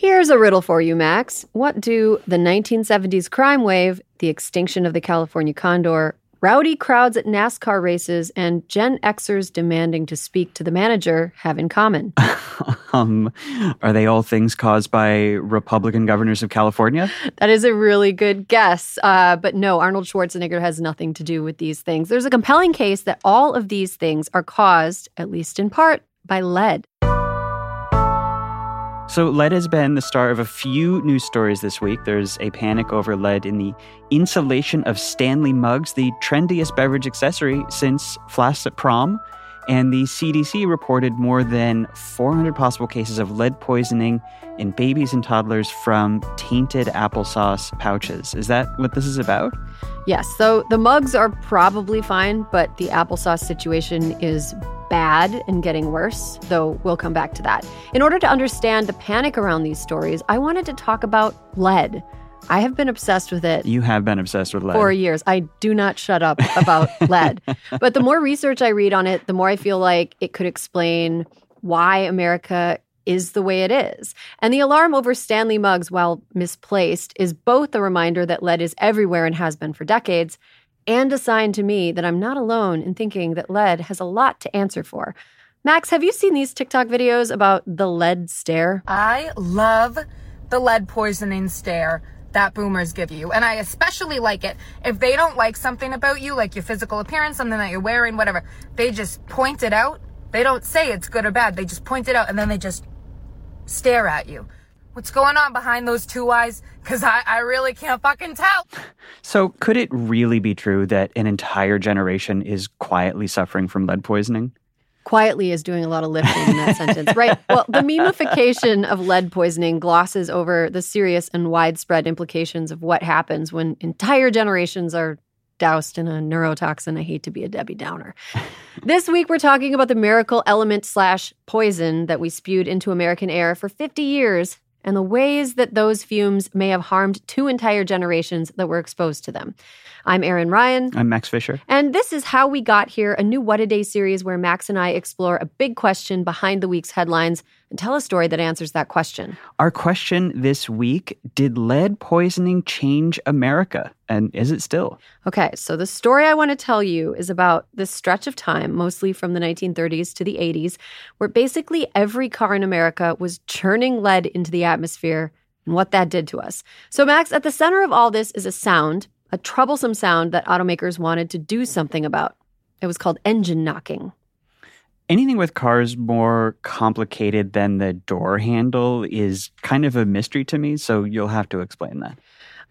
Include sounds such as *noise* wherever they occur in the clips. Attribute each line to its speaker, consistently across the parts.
Speaker 1: Here's a riddle for you, Max. What do the 1970s crime wave, the extinction of the California condor, rowdy crowds at NASCAR races, and Gen Xers demanding to speak to the manager have in common? *laughs*
Speaker 2: um, are they all things caused by Republican governors of California?
Speaker 1: That is a really good guess. Uh, but no, Arnold Schwarzenegger has nothing to do with these things. There's a compelling case that all of these things are caused, at least in part, by lead.
Speaker 2: So, lead has been the star of a few news stories this week. There's a panic over lead in the insulation of Stanley mugs, the trendiest beverage accessory since flasks at prom. And the CDC reported more than 400 possible cases of lead poisoning in babies and toddlers from tainted applesauce pouches. Is that what this is about?
Speaker 1: Yes. So the mugs are probably fine, but the applesauce situation is bad and getting worse, though we'll come back to that. In order to understand the panic around these stories, I wanted to talk about lead. I have been obsessed with it.
Speaker 2: You have been obsessed with lead.
Speaker 1: For years. I do not shut up about *laughs* lead. But the more research I read on it, the more I feel like it could explain why America is the way it is. And the alarm over Stanley mugs, while misplaced, is both a reminder that lead is everywhere and has been for decades, and a sign to me that I'm not alone in thinking that lead has a lot to answer for. Max, have you seen these TikTok videos about the lead stare?
Speaker 3: I love the lead poisoning stare that boomers give you. And I especially like it if they don't like something about you, like your physical appearance, something that you're wearing, whatever. They just point it out. They don't say it's good or bad. They just point it out and then they just stare at you. What's going on behind those two eyes? Because I, I really can't fucking tell.
Speaker 2: So, could it really be true that an entire generation is quietly suffering from lead poisoning?
Speaker 1: Quietly is doing a lot of lifting in that sentence, right? *laughs* Well, the memification of lead poisoning glosses over the serious and widespread implications of what happens when entire generations are doused in a neurotoxin. I hate to be a Debbie Downer. *laughs* this week, we're talking about the miracle element slash poison that we spewed into American air for 50 years and the ways that those fumes may have harmed two entire generations that were exposed to them. I'm Erin Ryan.
Speaker 2: I'm Max Fisher.
Speaker 1: And this is How We Got Here, a new What a Day series where Max and I explore a big question behind the week's headlines and tell a story that answers that question.
Speaker 2: Our question this week Did lead poisoning change America? And is it still?
Speaker 1: Okay, so the story I want to tell you is about this stretch of time, mostly from the 1930s to the 80s, where basically every car in America was churning lead into the atmosphere and what that did to us. So, Max, at the center of all this is a sound, a troublesome sound that automakers wanted to do something about. It was called engine knocking
Speaker 2: anything with cars more complicated than the door handle is kind of a mystery to me. So you'll have to explain that.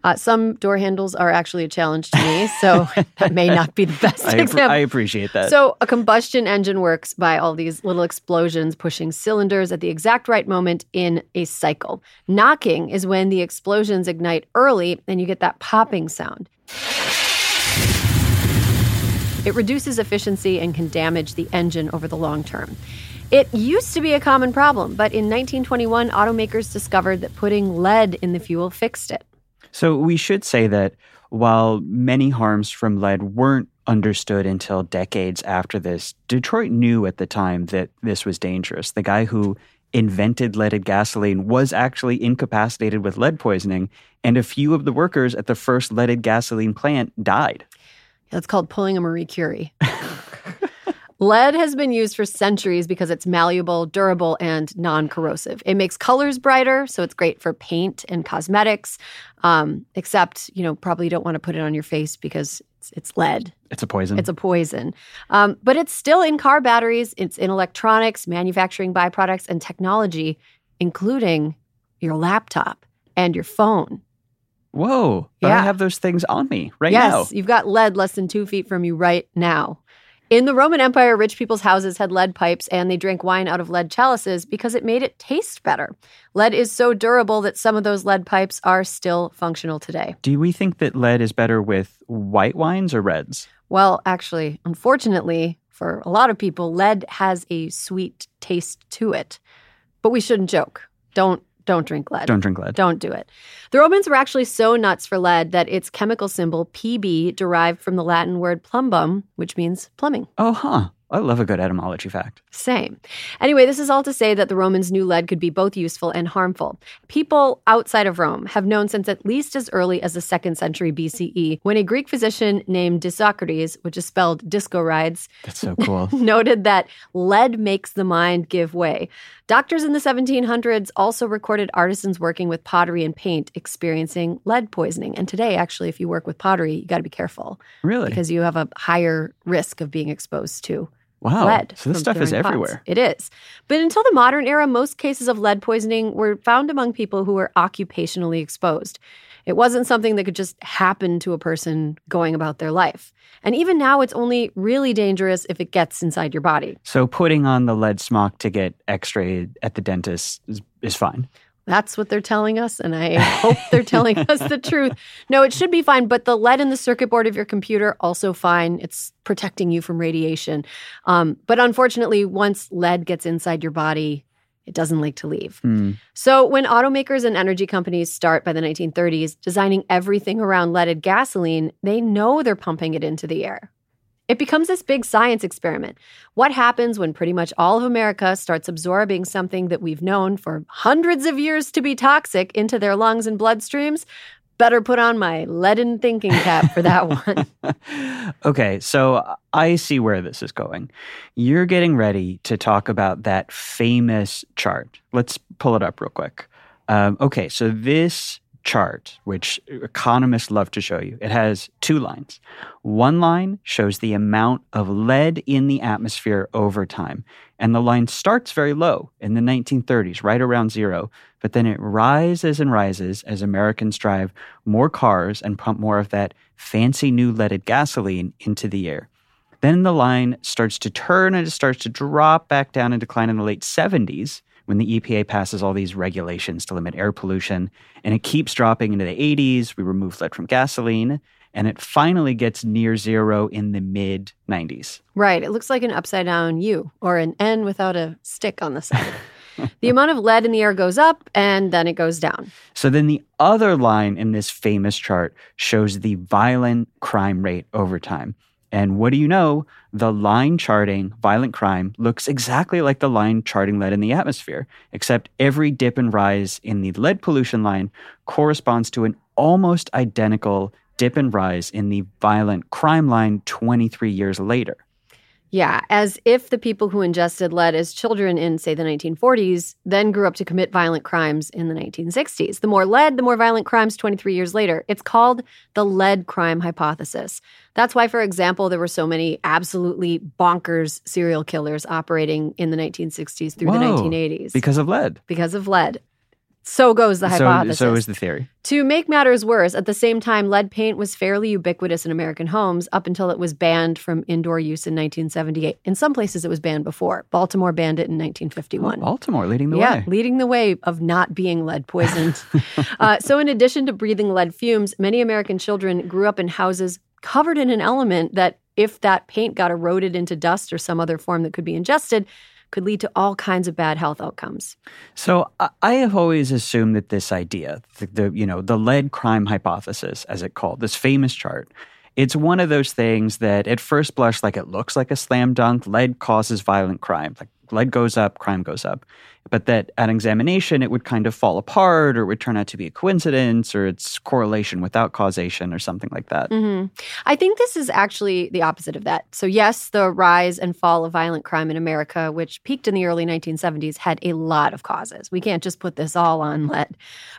Speaker 1: Uh, some door handles are actually a challenge to me, so *laughs* that may not be the best *laughs*
Speaker 2: I,
Speaker 1: example.
Speaker 2: I appreciate that.
Speaker 1: So, a combustion engine works by all these little explosions pushing cylinders at the exact right moment in a cycle. Knocking is when the explosions ignite early and you get that popping sound. It reduces efficiency and can damage the engine over the long term. It used to be a common problem, but in 1921, automakers discovered that putting lead in the fuel fixed it.
Speaker 2: So we should say that while many harms from lead weren't understood until decades after this, Detroit knew at the time that this was dangerous. The guy who invented leaded gasoline was actually incapacitated with lead poisoning, and a few of the workers at the first leaded gasoline plant died.
Speaker 1: That's called pulling a Marie Curie. Lead has been used for centuries because it's malleable, durable, and non corrosive. It makes colors brighter, so it's great for paint and cosmetics. Um, except, you know, probably don't want to put it on your face because it's, it's lead.
Speaker 2: It's a poison.
Speaker 1: It's a poison. Um, but it's still in car batteries, it's in electronics, manufacturing byproducts, and technology, including your laptop and your phone.
Speaker 2: Whoa.
Speaker 1: Yeah.
Speaker 2: I have those things on me right
Speaker 1: yes,
Speaker 2: now.
Speaker 1: you've got lead less than two feet from you right now. In the Roman Empire, rich people's houses had lead pipes and they drank wine out of lead chalices because it made it taste better. Lead is so durable that some of those lead pipes are still functional today.
Speaker 2: Do we think that lead is better with white wines or reds?
Speaker 1: Well, actually, unfortunately, for a lot of people, lead has a sweet taste to it. But we shouldn't joke. Don't don't drink lead.
Speaker 2: Don't drink lead.
Speaker 1: Don't do it. The Romans were actually so nuts for lead that its chemical symbol, Pb, derived from the Latin word plumbum, which means plumbing.
Speaker 2: Oh, huh. I love a good etymology fact.
Speaker 1: Same. Anyway, this is all to say that the Romans knew lead could be both useful and harmful. People outside of Rome have known since at least as early as the second century BCE, when a Greek physician named Dioscorides, which is spelled disco rides, *laughs*
Speaker 2: That's so cool. *laughs*
Speaker 1: noted that lead makes the mind give way. Doctors in the 1700s also recorded artisans working with pottery and paint experiencing lead poisoning. And today, actually, if you work with pottery, you got to be careful
Speaker 2: really?
Speaker 1: because you have a higher risk of being exposed to
Speaker 2: wow.
Speaker 1: lead.
Speaker 2: So this stuff is
Speaker 1: stirring pots.
Speaker 2: everywhere.
Speaker 1: It is. But until the modern era, most cases of lead poisoning were found among people who were occupationally exposed. It wasn't something that could just happen to a person going about their life. And even now, it's only really dangerous if it gets inside your body.
Speaker 2: So putting on the lead smock to get x-rayed at the dentist is, is fine.
Speaker 1: That's what they're telling us, and I *laughs* hope they're telling us the truth. No, it should be fine, but the lead in the circuit board of your computer also fine. It's protecting you from radiation. Um, but unfortunately, once lead gets inside your body, it doesn't like to leave.
Speaker 2: Hmm.
Speaker 1: So, when automakers and energy companies start by the 1930s designing everything around leaded gasoline, they know they're pumping it into the air. It becomes this big science experiment. What happens when pretty much all of America starts absorbing something that we've known for hundreds of years to be toxic into their lungs and bloodstreams? Better put on my leaden thinking cap for that *laughs* one.
Speaker 2: okay, so I see where this is going. You're getting ready to talk about that famous chart. Let's pull it up real quick. Um, okay, so this chart, which economists love to show you, it has two lines. One line shows the amount of lead in the atmosphere over time. And the line starts very low in the 1930s, right around zero, but then it rises and rises as Americans drive more cars and pump more of that fancy new leaded gasoline into the air. Then the line starts to turn and it starts to drop back down and decline in the late 70s when the EPA passes all these regulations to limit air pollution. And it keeps dropping into the 80s. We remove lead from gasoline. And it finally gets near zero in the mid 90s.
Speaker 1: Right. It looks like an upside down U or an N without a stick on the side. *laughs* the amount of lead in the air goes up and then it goes down.
Speaker 2: So then the other line in this famous chart shows the violent crime rate over time. And what do you know? The line charting violent crime looks exactly like the line charting lead in the atmosphere, except every dip and rise in the lead pollution line corresponds to an almost identical dip and rise in the violent crime line 23 years later.
Speaker 1: Yeah, as if the people who ingested lead as children in, say, the 1940s then grew up to commit violent crimes in the 1960s. The more lead, the more violent crimes 23 years later. It's called the lead crime hypothesis. That's why, for example, there were so many absolutely bonkers serial killers operating in the 1960s through the 1980s
Speaker 2: Because of lead.
Speaker 1: because of lead. So goes the hypothesis.
Speaker 2: so is the theory.
Speaker 1: To make matters worse, at the same time, lead paint was fairly ubiquitous in American homes up until it was banned from indoor use in 1978. In some places, it was banned before. Baltimore banned it in 1951.
Speaker 2: Baltimore leading the
Speaker 1: yeah,
Speaker 2: way.
Speaker 1: leading the way of not being lead *laughs* poisoned. uh, so, in addition to breathing lead fumes, many American children grew up in houses covered in an element that, if that paint got eroded into dust or some other form that could be ingested, could lead to all kinds of bad health outcomes.
Speaker 2: So I- have always assumed that this idea, the, the you know the lead crime hypothesis, as it called, this famous chart, it's one of those things that at first blush, like it looks like a slam dunk. Lead causes violent crime. Like lead goes up, crime goes up. But that at examination, it would kind of fall apart, or it would turn out to be a coincidence, or it's correlation without causation, or something like that.
Speaker 1: hmm I think this is actually the opposite of that. So, yes, the rise and fall of violent crime in America, which peaked in the early 1970s, had a lot of causes. We can't just put this all on lead.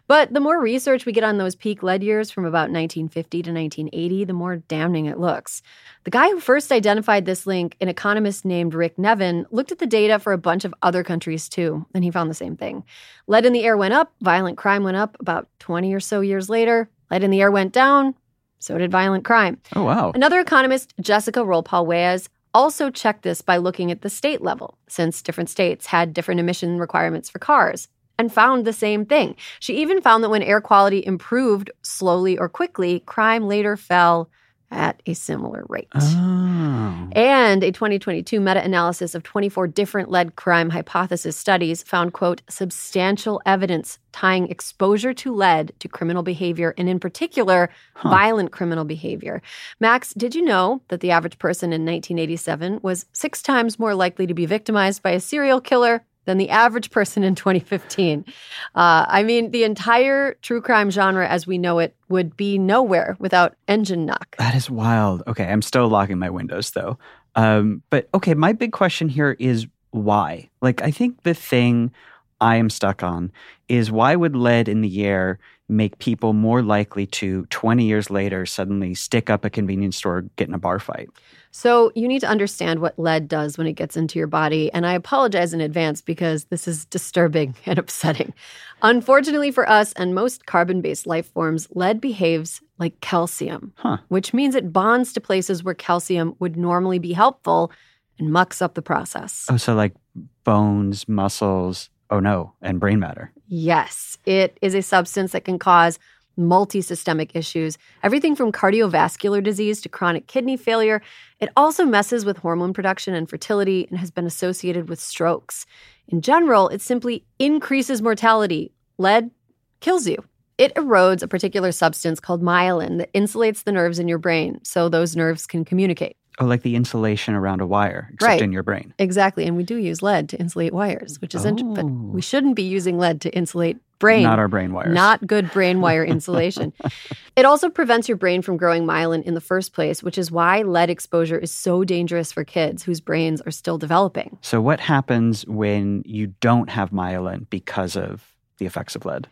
Speaker 1: But the more research we get on those peak lead years from about 1950 to 1980, the more damning it looks. The guy who first identified this link, an economist named Rick Nevin, looked at the data for a bunch of other countries too, and he found the same thing. Lead in the air went up, violent crime went up about 20 or so years later. Lead in the air went down, so did violent crime.
Speaker 2: Oh wow!
Speaker 1: Another economist, Jessica Wolpaw Reyes, also checked this by looking at the state level, since different states had different emission requirements for cars, and found the same thing. She even found that when air quality improved slowly or quickly, crime later fell at a similar rate.
Speaker 2: Oh.
Speaker 1: And a 2022 meta-analysis of 24 different lead crime hypothesis studies found, quote, substantial evidence tying exposure to lead to criminal behavior and in particular,
Speaker 2: Huh.
Speaker 1: violent criminal behavior. Max, did you know that the average person in 1987 was six times more likely to be victimized by a serial killer than the average person in *laughs* 2015? Uh, I mean, the entire true crime genre as we know it would be nowhere without engine knock.
Speaker 2: That is wild. Okay, I'm still locking my windows though. Um, but okay, my big question here is why? Like, I think the thing I am stuck on is why would lead in the air make people more likely to 20 years later suddenly stick up a convenience store, get in a bar fight?
Speaker 1: So, you need to understand what lead does when it gets into your body. And I apologize in advance because this is disturbing *laughs* and upsetting. Unfortunately for us and most carbon based life forms, lead behaves like calcium,
Speaker 2: Huh.
Speaker 1: which means it bonds to places where calcium would normally be helpful and mucks up the process.
Speaker 2: Oh, so like bones, muscles, oh no, and brain matter.
Speaker 1: Yes, it is a substance that can cause multisystemic issues, everything from cardiovascular disease to chronic kidney failure. It also messes with hormone production and fertility and has been associated with strokes. In general, it simply increases mortality. Lead kills you. It erodes a particular substance called myelin that insulates the nerves in your brain so those nerves can communicate.
Speaker 2: Oh, like the insulation around a wire, except
Speaker 1: Right.
Speaker 2: in your brain.
Speaker 1: Exactly. And we do use lead to insulate wires, which is interesting. But
Speaker 2: Oh.
Speaker 1: we shouldn't be using lead to insulate brain.
Speaker 2: Not our brain wires.
Speaker 1: Not good brain *laughs* wire insulation. it also prevents your brain from growing myelin in the first place, which is why lead exposure is so dangerous for kids whose brains are still developing.
Speaker 2: So, what happens when you don't have myelin because of the effects of lead?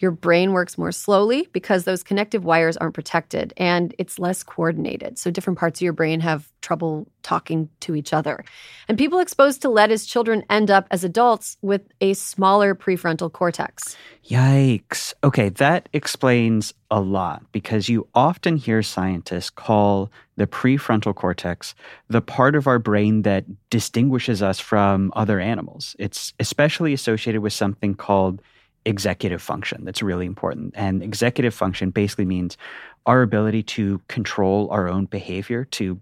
Speaker 1: Your brain works more slowly because those connective wires aren't protected and it's less coordinated. So, different parts of your brain have trouble talking to each other. And people exposed to lead as children end up as adults with a smaller prefrontal cortex.
Speaker 2: Yikes. Okay, that explains a lot because you often hear scientists call the prefrontal cortex the part of our brain that distinguishes us from other animals. It's especially associated with something called executive function that's really important. And executive function basically means our ability to control our own behavior, to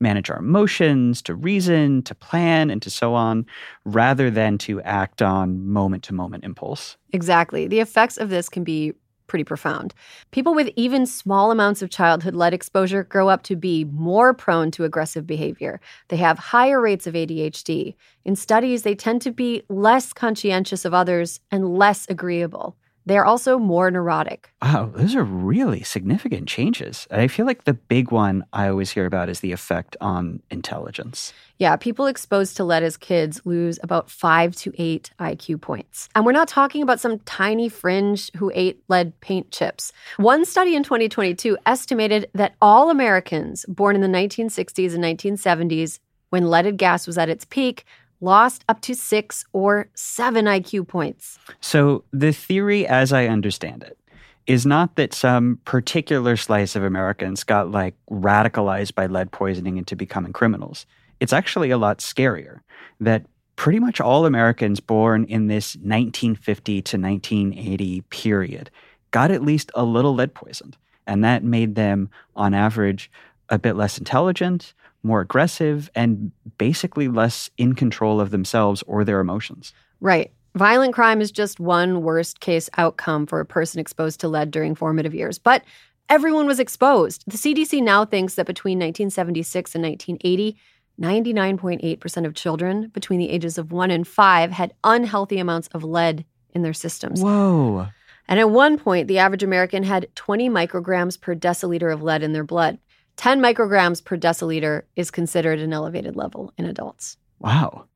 Speaker 2: manage our emotions, to reason, to plan, and to so on, rather than to act on moment to moment impulse.
Speaker 1: Exactly. The effects of this can be pretty profound. People with even small amounts of childhood lead exposure grow up to be more prone to aggressive behavior. They have higher rates of ADHD. In studies, they tend to be less conscientious of others and less agreeable. They are also more neurotic.
Speaker 2: Wow, those are really significant changes. I feel like the big one I always hear about is the effect on intelligence.
Speaker 1: Yeah, people exposed to lead as kids lose about five to eight IQ points. And we're not talking about some tiny fringe who ate lead paint chips. One study in 2022 estimated that all Americans born in the 1960s and 1970s, when leaded gas was at its peak, lost up to six or seven IQ points.
Speaker 2: So, the theory, as I understand it, is not that some particular slice of Americans got like radicalized by lead poisoning into becoming criminals. It's actually a lot scarier that pretty much all Americans born in this 1950 to 1980 period got at least a little lead poisoned. And that made them, on average, a bit less intelligent, more aggressive, and basically less in control of themselves or their emotions.
Speaker 1: Right. Violent crime is just one worst case outcome for a person exposed to lead during formative years. But everyone was exposed. The CDC now thinks that between 1976 and 1980, 99.8% of children between the ages of 1 and 5 had unhealthy amounts of lead in their systems.
Speaker 2: Whoa.
Speaker 1: And at one point, the average American had 20 micrograms per deciliter of lead in their blood. 10 micrograms per deciliter is considered an elevated level in adults.
Speaker 2: Wow.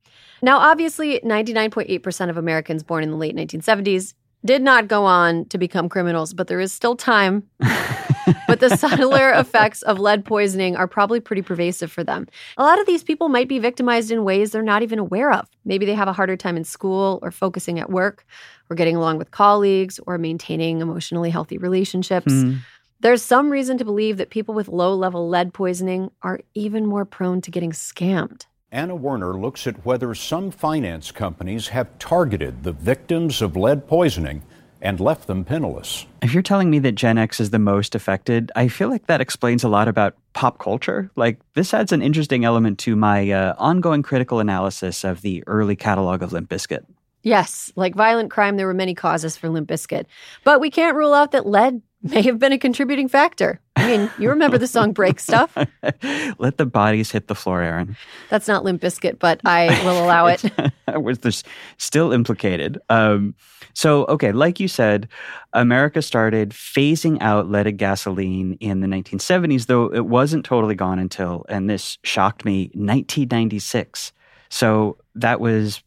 Speaker 1: Now, obviously, 99.8% of Americans born in the late 1970s did not go on to become criminals, but there is still time. *laughs* but the subtler effects of lead poisoning are probably pretty pervasive for them. A lot of these people might be victimized in ways they're not even aware of. Maybe they have a harder time in school or focusing at work or getting along with colleagues or maintaining emotionally healthy relationships.
Speaker 2: Hmm.
Speaker 1: There's some reason to believe that people with low level lead poisoning are even more prone to getting scammed.
Speaker 4: Anna Werner looks at whether some finance companies have targeted the victims of lead poisoning and left them penniless.
Speaker 2: If you're telling me that Gen X is the most affected, I feel like that explains a lot about pop culture. Like, this adds an interesting element to my uh, ongoing critical analysis of the early catalog of Limp Bizkit.
Speaker 1: Yes, like violent crime, there were many causes for Limp Bizkit. But we can't rule out that lead may have been a contributing factor. I mean, you remember the song Break Stuff? *laughs*
Speaker 2: Let the bodies hit the floor, Erin.
Speaker 1: That's not Limp Bizkit, but I will allow it. *laughs*
Speaker 2: was this still implicated? Um, so, okay, like you said, America started phasing out leaded gasoline in the 1970s, though it wasn't totally gone until, and this shocked me, 1996. So that was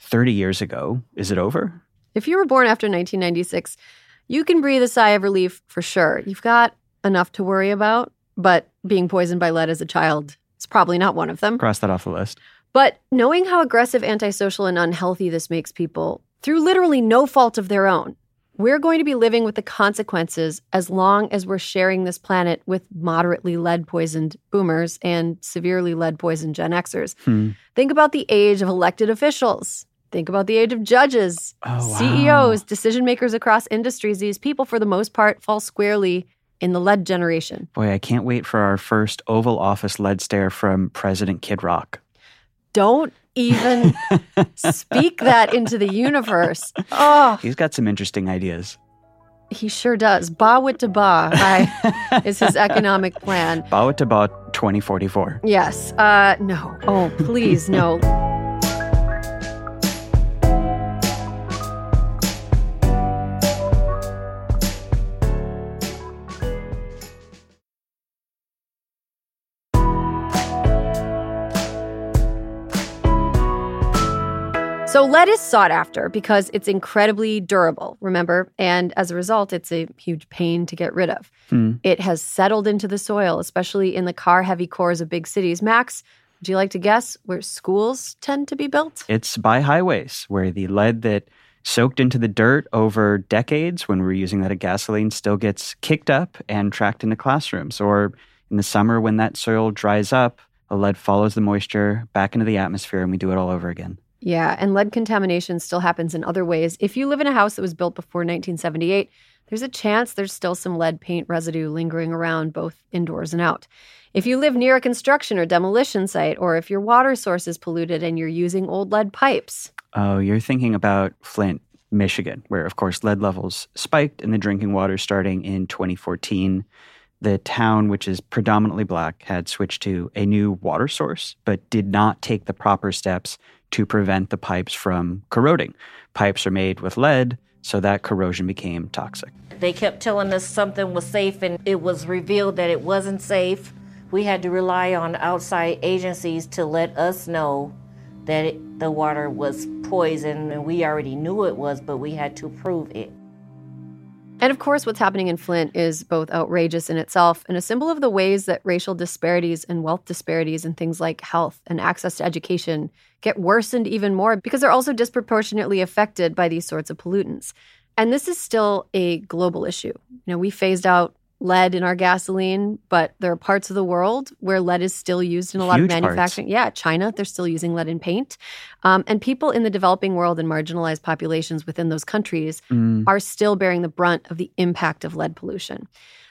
Speaker 2: 30 years ago. Is it over?
Speaker 1: If you were born after 1996, you can breathe a sigh of relief for sure. You've got enough to worry about, but being poisoned by lead as a child is probably not one of them.
Speaker 2: Cross that off the list.
Speaker 1: But knowing how aggressive, antisocial, and unhealthy this makes people, through literally no fault of their own, we're going to be living with the consequences as long as we're sharing this planet with moderately lead poisoned boomers and severely lead poisoned Gen Xers.
Speaker 2: Hmm.
Speaker 1: Think about the age of elected officials. Think about the age of judges,
Speaker 2: Oh, wow.
Speaker 1: CEOs, decision makers across industries. These people, for the most part, fall squarely in the lead generation.
Speaker 2: Boy, I can't wait for our first Oval Office lead stare from President Kid Rock.
Speaker 1: Don't even *laughs* speak that into the universe. *laughs* Oh,
Speaker 2: He's got some interesting ideas.
Speaker 1: he sure does. Bawitdaba I- is his *laughs* economic plan.
Speaker 2: Bawa to Ba 2044.
Speaker 1: Yes. Uh, no. Oh, please, no. So lead is sought after because it's incredibly durable, remember? And as a result, it's a huge pain to get rid of.
Speaker 2: Hmm.
Speaker 1: It has settled into the soil, especially in the car heavy cores of big cities. Max, would you like to guess where schools tend to be built?
Speaker 2: It's by highways where the lead that soaked into the dirt over decades when we were using that as gasoline still gets kicked up and tracked into classrooms. Or in the summer when that soil dries up, the lead follows the moisture back into the atmosphere and we do it all over again.
Speaker 1: Yeah, and lead contamination still happens in other ways. If you live in a house that was built before 1978, there's a chance there's still some lead paint residue lingering around both indoors and out. If you live near a construction or demolition site, or if your water source is polluted and you're using old lead pipes,
Speaker 2: Oh, you're thinking about Flint, Michigan, where, of course, lead levels spiked in the drinking water starting in 2014. The town, which is predominantly black, had switched to a new water source, but did not take the proper steps to prevent the pipes from corroding. Pipes are made with lead, so that corrosion became toxic.
Speaker 5: They kept telling us something was safe, and it was revealed that it wasn't safe. We had to rely on outside agencies to let us know that it, the water was poison, and we already knew it was, but we had to prove it.
Speaker 1: And of course, what's happening in Flint is both outrageous in itself and a symbol of the ways that racial disparities and wealth disparities and things like health and access to education get worsened even more because they're also disproportionately affected by these sorts of pollutants. And this is still a global issue. You know, we phased out lead in our gasoline, but there are parts of the world where lead is still used in a lot
Speaker 2: Huge
Speaker 1: of
Speaker 2: parts.
Speaker 1: manufacturing. Yeah, China, they're still using lead in paint. Um, and people in the developing world and marginalized populations within those countries
Speaker 2: Mm,
Speaker 1: are still bearing the brunt of the impact of lead pollution.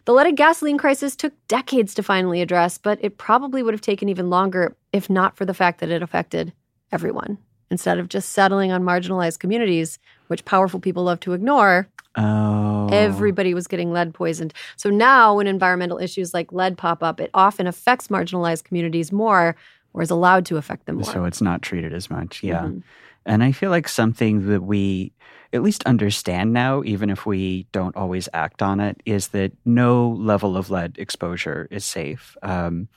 Speaker 1: The leaded gasoline crisis took decades to finally address, but it probably would have taken even longer if not for the fact that it affected everyone. Instead of just settling on marginalized communities, which powerful people love to ignore,
Speaker 2: oh.
Speaker 1: everybody was getting lead poisoned. So now, when environmental issues like lead pop up, it often affects marginalized communities more or is allowed to affect them more.
Speaker 2: So it's not treated as much. Yeah.
Speaker 1: Mhm.
Speaker 2: And I feel like something that we at least understand now, even if we don't always act on it, is that no level of lead exposure is safe. Um,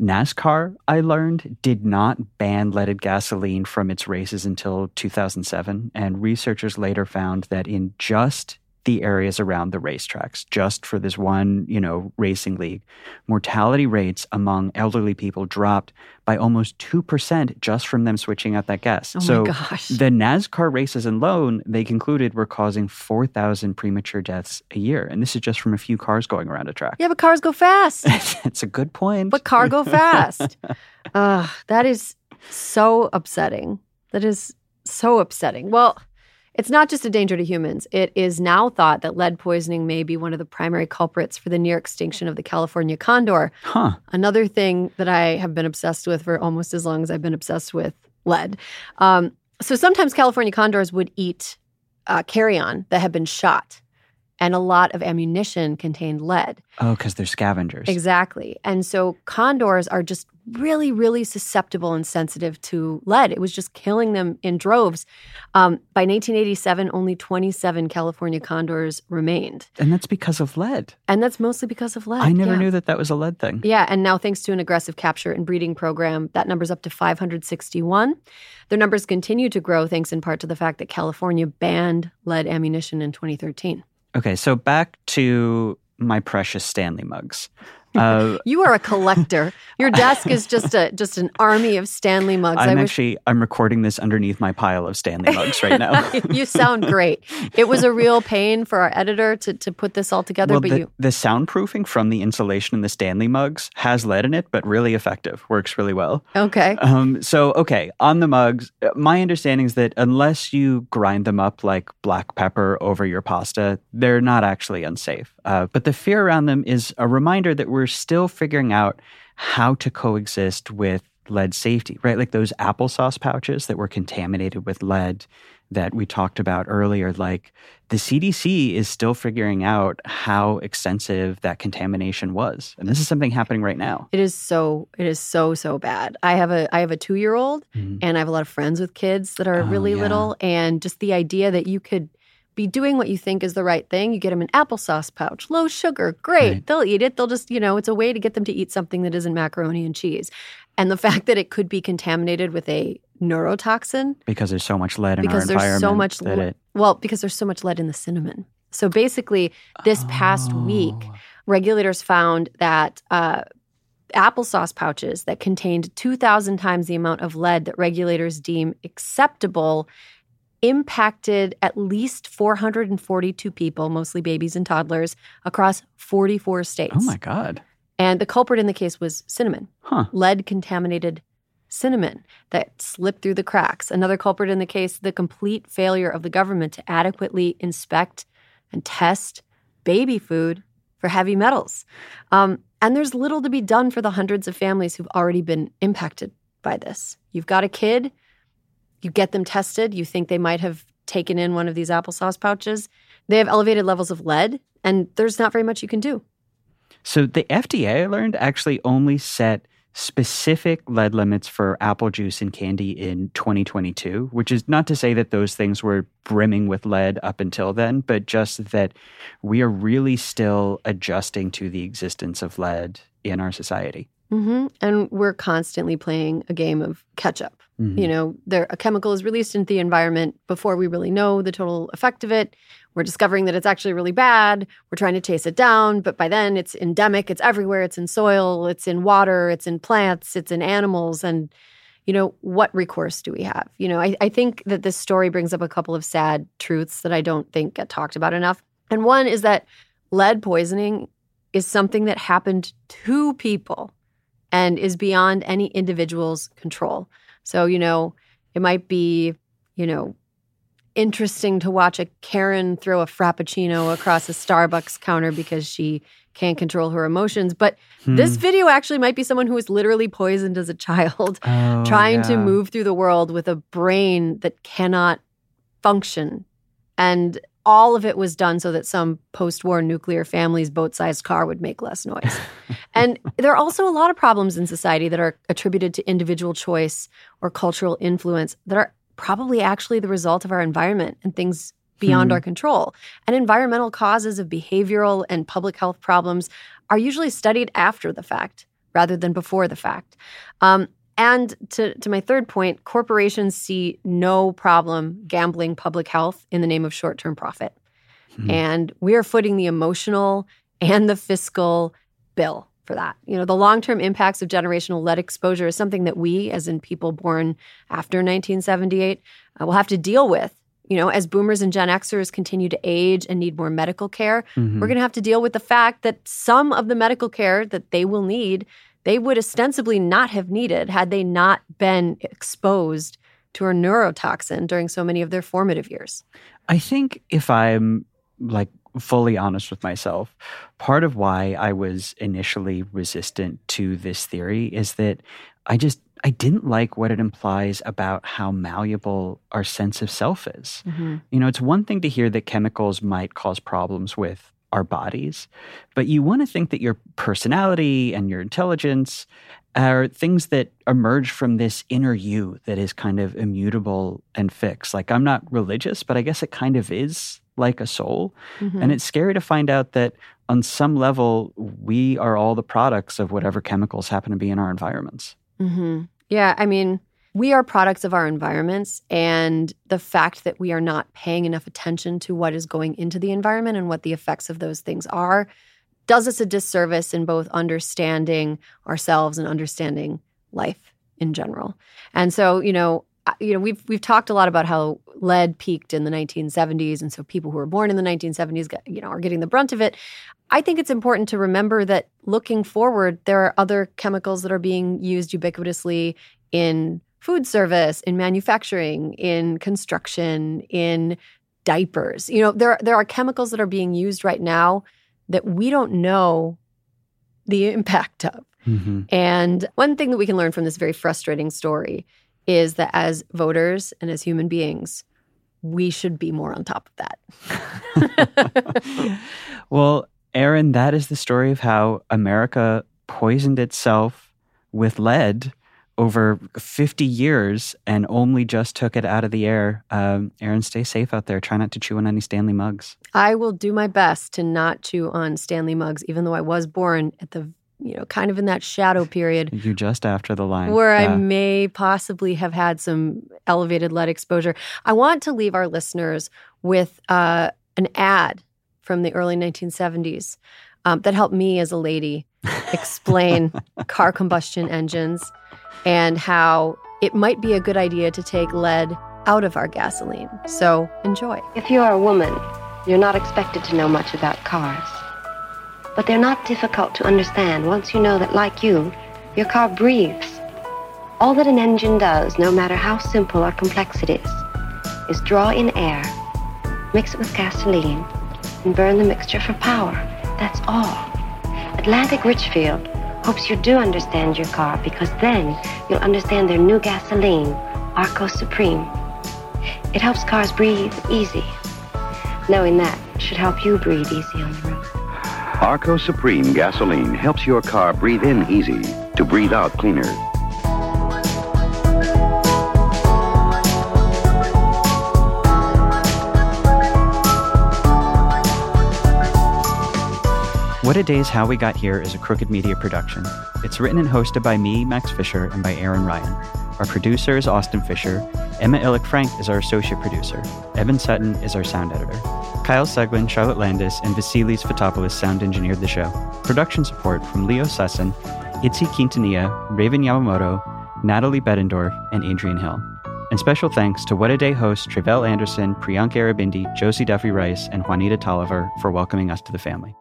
Speaker 2: NASCAR, I learned, did not ban leaded gasoline from its races until 2007. And researchers later found that in just the areas around the racetracks, just for this one, you know, racing league, mortality rates among elderly people dropped by almost 2% just from them switching out that gas.
Speaker 1: Oh
Speaker 2: so
Speaker 1: my gosh.
Speaker 2: the NASCAR races alone, they concluded were causing 4,000 premature deaths a year. And this is just from a few cars going around a track.
Speaker 1: yeah, but cars go fast. *laughs*
Speaker 2: it's a good point.
Speaker 1: but car go fast. *laughs* Ugh, that is so upsetting. That is so upsetting. Well, It's not just a danger to humans. It is now thought that lead poisoning may be one of the primary culprits for the near extinction of the California condor.
Speaker 2: Huh.
Speaker 1: Another thing that I have been obsessed with for almost as long as I've been obsessed with lead. Um, so sometimes California condors would eat uh, carrion that had been shot, and a lot of ammunition contained lead.
Speaker 2: Oh, because they're scavengers.
Speaker 1: Exactly. And so condors are just really, really susceptible and sensitive to lead. It was just killing them in droves. Um, by 1987, only 27 California condors remained.
Speaker 2: And that's because of lead.
Speaker 1: And that's mostly because of lead.
Speaker 2: I never
Speaker 1: yeah.
Speaker 2: knew that that was a lead thing.
Speaker 1: Yeah, and now thanks to an aggressive capture and breeding program, that number's up to 561. Their numbers continue to grow thanks in part to the fact that California banned lead ammunition in 2013.
Speaker 2: Okay, so back to my precious Stanley mugs. Uh, *laughs*
Speaker 1: You are a collector. Your desk is just a just an army of Stanley mugs.
Speaker 2: I'm
Speaker 1: wish
Speaker 2: actually I'm recording this underneath my pile of Stanley mugs right now. *laughs*
Speaker 1: you sound great. It was a real pain for our editor to to put this all together,
Speaker 2: well,
Speaker 1: but
Speaker 2: the,
Speaker 1: you
Speaker 2: the soundproofing from the insulation in the Stanley mugs has lead in it, but really effective. Works really well.
Speaker 1: okay.
Speaker 2: Um, so, okay, on the mugs, my understanding is that unless you grind them up like black pepper over your pasta, they're not actually unsafe. Uh, but the fear around them is a reminder that we're still figuring out how to coexist with lead safety, right? Like those applesauce pouches that were contaminated with lead that we talked about earlier. Like the CDC is still figuring out how extensive that contamination was. And this is something happening right now.
Speaker 1: It is so it is so so bad. I have a I have a 2-year-old
Speaker 2: Mhm.
Speaker 1: and I have a lot of friends with kids that are
Speaker 2: Oh,
Speaker 1: really
Speaker 2: yeah.
Speaker 1: little and just the idea that you could be doing what you think is the right thing. You get them an applesauce pouch, low sugar, great.
Speaker 2: Right.
Speaker 1: They'll eat it. They'll just, you know, it's a way to get them to eat something that isn't macaroni and cheese. And the *laughs* fact that it could be contaminated with a neurotoxin
Speaker 2: because there's so much lead in
Speaker 1: because
Speaker 2: our
Speaker 1: there's
Speaker 2: environment
Speaker 1: so much le-
Speaker 2: it
Speaker 1: well because there's so much lead in the cinnamon so basically this past week
Speaker 2: Oh.
Speaker 1: regulators found that uh, applesauce pouches that contained 2000 times the amount of lead that regulators deem acceptable impacted at least 442 people mostly babies and toddlers across 44 states
Speaker 2: oh my god
Speaker 1: and the culprit in the case was cinnamon
Speaker 2: huh
Speaker 1: lead contaminated cinnamon that slipped through the cracks. Another culprit in the case, the complete failure of the government to adequately inspect and test baby food for heavy metals. Um, and there's little to be done for the hundreds of families who've already been impacted by this. You've got a kid, you get them tested, you think they might have taken in one of these applesauce pouches. They have elevated levels of lead, and there's not very much you can do.
Speaker 2: so the fda i learned actually only set specific lead limits for apple juice and candy in 2022 which is not to say that those things were brimming with lead up until then but just that we are really still adjusting to the existence of lead in our society
Speaker 1: hmm And we're constantly playing a game of catch up.
Speaker 2: Mhm.
Speaker 1: You know, there a chemical is released into the environment before we really know the total effect of it. We're discovering that it's actually really bad. We're trying to chase it down, but by then it's endemic. It's everywhere. It's in soil. It's in water. It's in plants. It's in animals. And you know, what recourse do we have? You know, I, I think that this story brings up a couple of sad truths that I don't think get talked about enough. And one is that lead poisoning is something that happened to people and is beyond any individual's control. So, you know, it might be, you know, interesting to watch a Karen throw a frappuccino across a Starbucks counter because she can't control her emotions. But this
Speaker 2: Hmm.
Speaker 1: video actually might be someone who was literally poisoned as a child,
Speaker 2: Oh, *laughs*
Speaker 1: trying to move through the world with a brain that cannot function. And all of it was done so that some post war nuclear family's boat sized car would make less noise. *laughs* and there are also a lot of problems in society that are attributed to individual choice or cultural influence that are probably actually the result of our environment and things beyond
Speaker 2: Hmm.
Speaker 1: our control. And environmental causes of behavioral and public health problems are usually studied after the fact rather than before the fact. Um, and to, to my third point, corporations see no problem gambling public health in the name of short term profit.
Speaker 2: Hmm.
Speaker 1: And we are footing the emotional and the fiscal bill for that. You know, the long term impacts of generational lead exposure is something that we, as in people born after 1978, uh, will have to deal with. You know, as boomers and Gen Xers continue to age and need more medical care,
Speaker 2: Mhm.
Speaker 1: we're going to have to deal with the fact that some of the medical care that they will need, they would ostensibly not have needed had they not been exposed to a neurotoxin during so many of their formative years?
Speaker 2: I think if I'm like fully honest with myself, part of why I was initially resistant to this theory is that I just I didn't like what it implies about how malleable our sense of self is. Mm-hmm. You know, it's one thing to hear that chemicals might cause problems with our bodies, but you want to think that your personality and your intelligence are things that emerge from this inner you that is kind of immutable and fixed. Like, I'm not religious, but I guess it kind of is like a soul. Mm-hmm. And it's scary to find out that on some level, we are all the products of whatever chemicals happen to be in our environments.
Speaker 1: Mm-hmm. Yeah. I mean, we are products of our environments. And the fact that we are not paying enough attention to what is going into the environment and what the effects of those things are does us a disservice in both understanding ourselves and understanding life in general. And so, you know, you know, we've we've talked a lot about how lead peaked in the 1970s, and so people who were born in the 1970s, you know, are getting the brunt of it. I think it's important to remember that looking forward, there are other chemicals that are being used ubiquitously in food service, in manufacturing, in construction, in diapers. You know, there there are chemicals that are being used right now that we don't know the *laughs* impact of. Mm-hmm. And one thing that we can learn from this very frustrating story is that as voters and as human beings, we should be more on top of
Speaker 2: that. *laughs* well, Erin, that is the story of how America poisoned itself with lead over 50 years and only just took it out of the air. Um, Erin, stay safe out there. Try not to chew on any Stanley mugs.
Speaker 1: I will do my best to not chew on Stanley mugs, even though I was born at the you know, kind of in that shadow period. *laughs*
Speaker 2: You just after the line.
Speaker 1: Where yeah. I may possibly have had some elevated lead exposure. I want to leave our listeners with uh, an ad from the early 1970s um, that helped me as a lady *laughs* explain car combustion engines and how it might be a good idea to take lead out of our gasoline. So enjoy.
Speaker 4: If you are a woman, you're not expected to know much about cars. But they're not difficult to understand once you know that, like you, your car breathes. All that an engine does, no matter how simple or complex it is, is draw in air, mix it with gasoline, and burn the mixture for power. That's all. Atlantic Richfield hopes you do understand your car because then you'll understand their new gasoline, Arco Supreme. It helps cars breathe easy. Knowing that should help you breathe easy on the road.
Speaker 6: Arco Supreme gasoline helps your car breathe in easy to breathe out cleaner.
Speaker 2: What a Day's How We Got Here is a Crooked Media production. It's written and hosted by me, Max Fisher, and by Erin Ryan. Our producer is Austin Fisher. Emma Illick Frank is our associate producer. Evan Sutton is our sound editor. Kyle Seglin, Charlotte Landis, and Vasilis Fotopoulos sound engineered the show. Production support from Leo Sussin, Itzi Quintanilla, Raven Yamamoto, Natalie Bettendorf, and Adrian Hill. And special thanks to What a Day hosts Tre'vell Anderson, Priyanka Aribindi, Josie Duffy Rice, and Juanita Tolliver for welcoming us to the family.